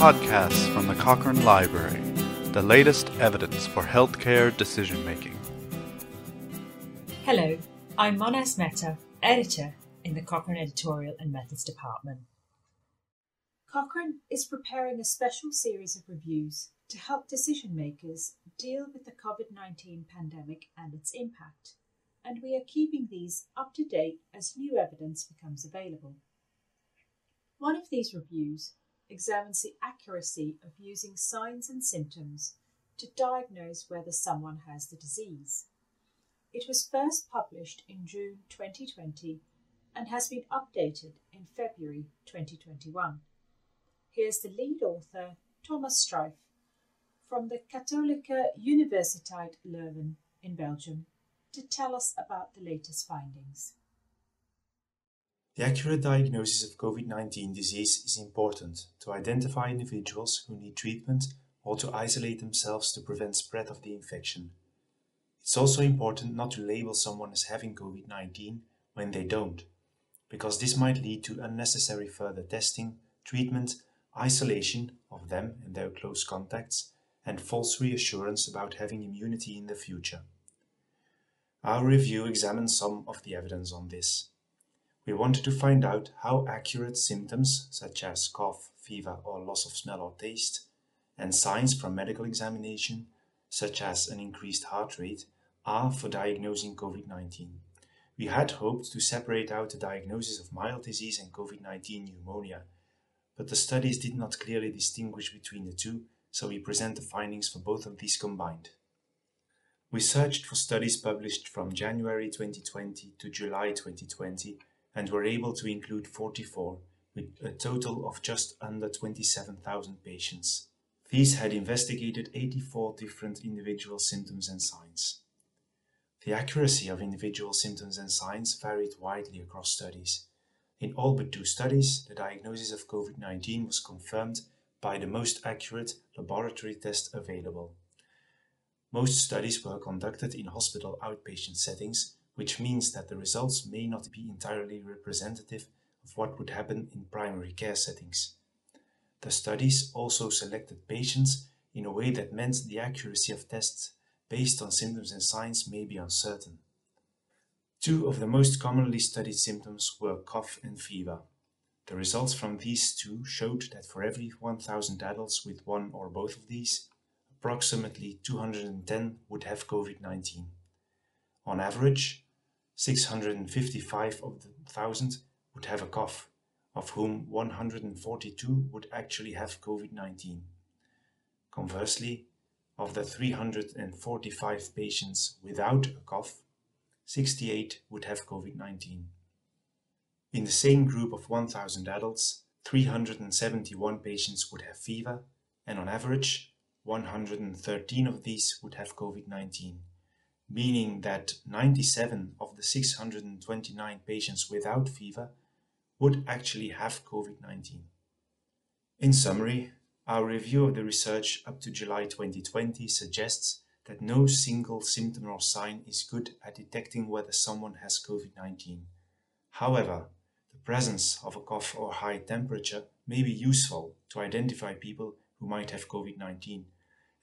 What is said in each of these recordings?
podcasts from the Cochrane Library, the latest evidence for healthcare decision making. Hello, I'm Monaz Mehta, editor in the Cochrane Editorial and Methods Department. Cochrane is preparing a special series of reviews to help decision makers deal with the COVID 19 pandemic and its impact, and we are keeping these up to date as new evidence becomes available. One of these reviews examines the accuracy of using signs and symptoms to diagnose whether someone has the disease. It was first published in June 2020 and has been updated in February 2021. Here's the lead author, Thomas Struyf, from the Katholieke Universiteit Leuven in Belgium, to tell us about the latest findings. The accurate diagnosis of COVID 19 disease is important to identify individuals who need treatment or to isolate themselves to prevent spread of the infection. It's also important not to label someone as having COVID 19 when they don't, because this might lead to unnecessary further testing, treatment, isolation of them and their close contacts, and false reassurance about having immunity in the future. Our review examines some of the evidence on this. We wanted to find out how accurate symptoms such as cough, fever, or loss of smell or taste, and signs from medical examination such as an increased heart rate, are for diagnosing COVID 19. We had hoped to separate out the diagnosis of mild disease and COVID 19 pneumonia, but the studies did not clearly distinguish between the two, so we present the findings for both of these combined. We searched for studies published from January 2020 to July 2020 and were able to include 44, with a total of just under 27,000 patients. These had investigated 84 different individual symptoms and signs. The accuracy of individual symptoms and signs varied widely across studies. In all but two studies, the diagnosis of COVID 19 was confirmed by the most accurate laboratory test available. Most studies were conducted in hospital outpatient settings which means that the results may not be entirely representative of what would happen in primary care settings. The studies also selected patients in a way that meant the accuracy of tests based on symptoms and signs may be uncertain. Two of the most commonly studied symptoms were cough and fever. The results from these two showed that for every 1,000 adults with one or both of these, approximately 210 would have COVID 19. On average, 655 of the thousand would have a cough, of whom 142 would actually have COVID 19. Conversely, of the 345 patients without a cough, 68 would have COVID 19. In the same group of 1,000 adults, 371 patients would have fever, and on average, 113 of these would have COVID 19 meaning that 97 of the 629 patients without fever would actually have COVID 19. In summary, our review of the research up to July 2020 suggests that no single symptom or sign is good at detecting whether someone has COVID 19. However, the presence of a cough or high temperature may be useful to identify people who might have COVID 19,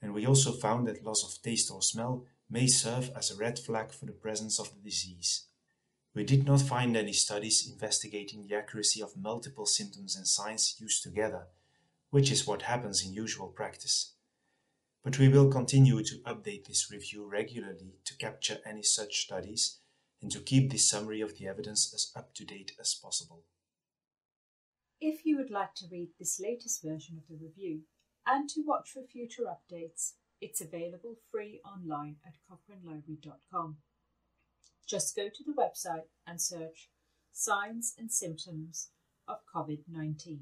and we also found that loss of taste or smell may serve as a red flag for the presence of the disease. We did not find any studies investigating the accuracy of multiple symptoms and signs used together, which is what happens in usual practice. But we will continue to update this review regularly to capture any such studies and to keep this summary of the evidence as up to date as possible. If you would like to read this latest version of the review and to watch for future updates, it's available free online at cochranelibrary.com. Just go to the website and search Signs and Symptoms of COVID 19.